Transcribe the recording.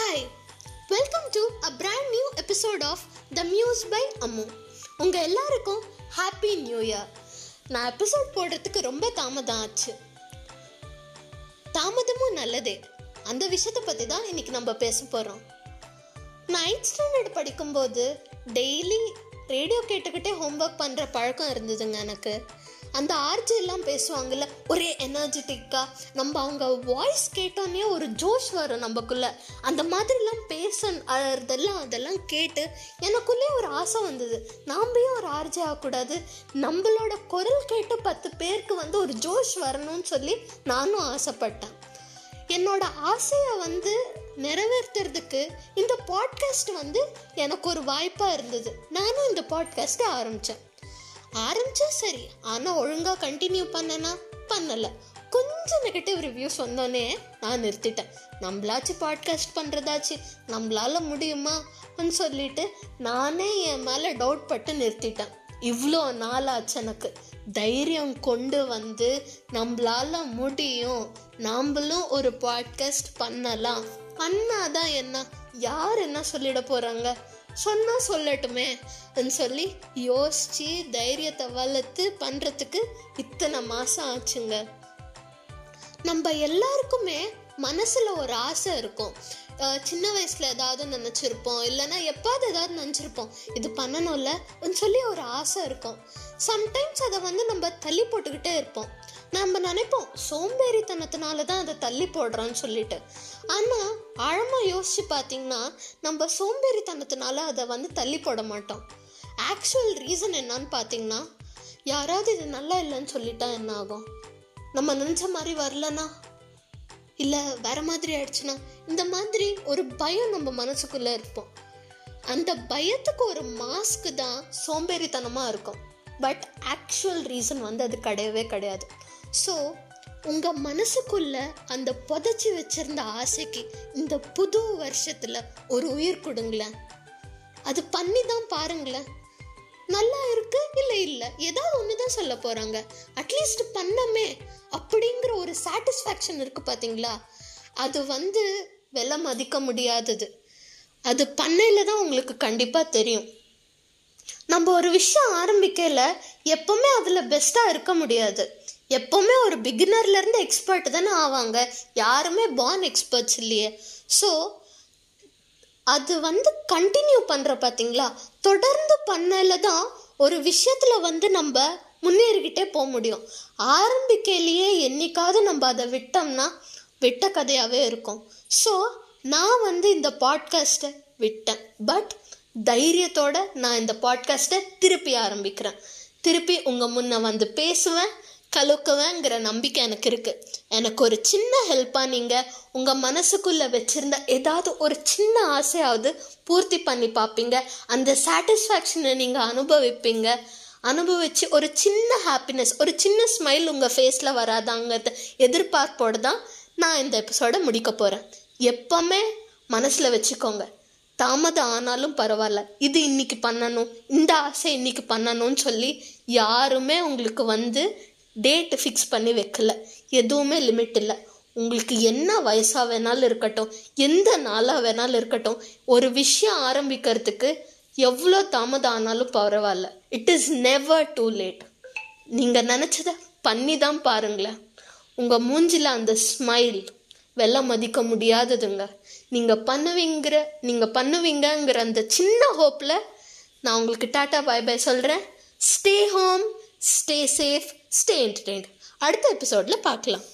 Hi welcome to a brand new episode of the muse by Ammu உங்கள் எல்லாருக்கும் happy new year நான் episode போடுறதுக்கு ரொம்ப தாமதம் ஆச்சு. தாமதமும் நல்லதே. அந்த விஷயத்தை பற்றி தான் இன்னைக்கு நம்ம பேச போகிறோம் நைன்த் ஸ்டாண்டர்ட் படிக்கும்போது டெய்லி ரேடியோ கேட்டுக்கிட்டே ஹோம்ஒர்க் பண்ணுற பழக்கம் இருந்ததுங்க எனக்கு. அந்த ஆர்ஜி எல்லாம் பேசுவாங்கல்ல ஒரே எனர்ஜெட்டிக்காக நம்ம அவங்க வாய்ஸ் கேட்டோன்னே ஒரு ஜோஷ் வரும் நமக்குள்ள. அந்த மாதிரிலாம் பேச அதெல்லாம் அதெல்லாம் கேட்டு எனக்குள்ளே ஒரு ஆசை வந்தது. நாம்பையும் ஒரு ஆர்ஜி ஆகக்கூடாது. நம்மளோட குரல் கேட்டு பத்து பேருக்கு வந்து ஒரு ஜோஷ் வரணும்னு சொல்லி நானும் ஆசைப்பட்டேன். என்னோட ஆசையை வந்து நிறைவேற்றுறதுக்கு இந்த பாட்காஸ்ட் வந்து எனக்கு ஒரு வாய்ப்பாக இருந்தது. நானும் இந்த பாட்காஸ்ட்டை ஆரம்பித்தேன் ஆரம்பிச்சா சரி. ஆனால் ஒழுங்காக கண்டினியூ பண்ணனா பண்ணலை. கொஞ்சம் நெகட்டிவ் ரிவ்யூஸ் வந்தோடனே நான் நிறுத்திட்டேன். நம்மளாச்சும் பாட்காஸ்ட் பண்ணுறதாச்சு நம்மளால முடியுமான்னு சொல்லிட்டு நானே என் மேலே டவுட் பட்டு நிறுத்திட்டேன். இவ்வளோ நாளாச்சு எனக்கு. தைரியம் கொண்டு வந்து நம்மளால் முடியும். நாம்ளும் ஒரு பாட்காஸ்ட் பண்ணலாம். பண்ணாதான் என்ன? யார் என்ன சொல்லிட போகிறாங்க சொன்னால் சொல்லட்டுமே சொல்லி யோசிச்சு தைரியத்தை வளர்த்து பண்ணுறதுக்கு இத்தனை மாதம் ஆச்சுங்க. நம்ம எல்லாருக்குமே மனசில் ஒரு ஆசை இருக்கும். சின்ன வயசில் ஏதாவது நினச்சிருப்போம். இல்லைன்னா எப்பாவது ஏதாவது நினச்சிருப்போம். இது பண்ணணும்ல சொல்லி ஒரு ஆசை இருக்கும். சம்டைம்ஸ் அதை வந்து நம்ம தள்ளி போட்டுக்கிட்டே இருப்போம். நம்ம நினைப்போம் சோம்பேறித்தனத்தினால தான் அதை தள்ளி போடுறோன்னு சொல்லிட்டு. ஆனால் ஆழமாக யோசிச்சு பார்த்தீங்கன்னா நம்ம சோம்பேறித்தனத்தினால அதை வந்து தள்ளி போட மாட்டோம். ஆக்சுவல் ரீசன் என்னன்னு பார்த்தீங்கன்னா யாராவது இது நல்லா இல்லைன்னு சொல்லிட்டா என்ன ஆகும்? நம்ம நினச்ச மாதிரி வரலனா இல்லை வேற மாதிரி ஆயிடுச்சுன்னா? இந்த மாதிரி ஒரு பயம் நம்ம மனசுக்குள்ளே இருப்போம். அந்த பயத்துக்கு ஒரு மாஸ்க்கு தான் சோம்பேறித்தனமாக இருக்கும். பட் ஆக்சுவல் ரீசன் வந்து அது கிடையவே கிடையாது. ஸோ உங்கள் மனசுக்குள்ள அந்த புதைச்சி வச்சிருந்த ஆசைக்கு இந்த புது வருஷத்தில் ஒரு உயிர் கொடுங்களேன். அது பண்ணி தான் பாருங்களேன். நல்லா இருக்கு இல்லை இல்லை? ஏதாவது ஒன்று தான் சொல்ல போகிறாங்க அட்லீஸ்ட் பண்ணமே அப்படிங்கிற ஒரு சாட்டிஸ்ஃபேக்ஷன் இருக்குது பார்த்தீங்களா அது வந்து விலை மதிக்க முடியாதது. அது பண்ணையில் தான் உங்களுக்கு கண்டிப்பாக தெரியும். நம்ம ஒரு விஷயம் ஆரம்பிக்கல எப்பவுமே அதில் பெஸ்ட்டாக இருக்க முடியாது. எப்போவுமே ஒரு பிகினர்லேருந்து எக்ஸ்பர்ட் தானே ஆவாங்க. யாருமே பார்ன் எக்ஸ்பர்ட்ஸ் இல்லையே. ஸோ அது வந்து கண்டினியூ பண்ணுற பார்த்தீங்களா தொடர்ந்து பண்ணல தான் ஒரு விஷயத்தில் வந்து நம்ம முன்னேறிக்கிட்டே போக முடியும். ஆரம்பிக்கையிலேயே என்னைக்காவது நம்ம அதை விட்டோம்னா விட்ட கதையாகவே இருக்கும். ஸோ நான் வந்து இந்த பாட்காஸ்ட்டை விட்டேன். பட் தைரியத்தோட நான் இந்த பாட்காஸ்ட்டை திருப்பி ஆரம்பிக்கிறேன். திருப்பி உங்கள் முன்ன வந்து பேசுவேன் கலக்குவேங்கிற நம்பிக்கை எனக்கு இருக்குது எனக்கு ஒரு சின்ன ஹெல்ப்பாக நீங்கள் உங்கள் மனசுக்குள்ளே வச்சுருந்த ஏதாவது ஒரு சின்ன ஆசையாவது பூர்த்தி பண்ணி பார்ப்பீங்க அந்த சாட்டிஸ்ஃபேக்ஷனை நீங்கள் அனுபவிப்பீங்க. அனுபவித்து ஒரு சின்ன ஹாப்பினஸ் ஒரு சின்ன ஸ்மைல் உங்கள் ஃபேஸில் வராதாங்கிறத எதிர்பார்ப்போடு தான் நான் இந்த எபிசோடை முடிக்க போகிறேன் எப்பவுமே மனசில் வச்சுக்கோங்க. தாமதம் ஆனாலும் பரவாயில்ல. இது இன்னைக்கு பண்ணணும். இந்த ஆசை இன்னைக்கு பண்ணணும்னு சொல்லி யாருமே உங்களுக்கு வந்து டேட் ஃபிக்ஸ் பண்ணி வைக்கல. எதுவுமே லிமிட் இல்லை. உங்களுக்கு என்ன வயசாக வேணாலும் இருக்கட்டும். எந்த நாளாக வேணாலும் இருக்கட்டும். ஒரு விஷயம் ஆரம்பிக்கிறதுக்கு எவ்வளோ தாமதம் ஆனாலும் பரவாயில்ல. It is never too late நீங்கள் நினச்சதை பண்ணி தான் பாருங்களேன். உங்கள் மூஞ்சில் அந்த ஸ்மைல் வெள்ள மதிக்க முடியாததுங்க. நீங்கள் பண்ணுவீங்கிற நீங்கள் பண்ணுவீங்கங்கிற அந்த சின்ன ஹோப்பில் நான் உங்களுக்கு டாட்டா பாய் பாய் சொல்கிறேன் stay home stay safe stay entertained அடுத்த எபிசோடில் பார்க்கலாம்.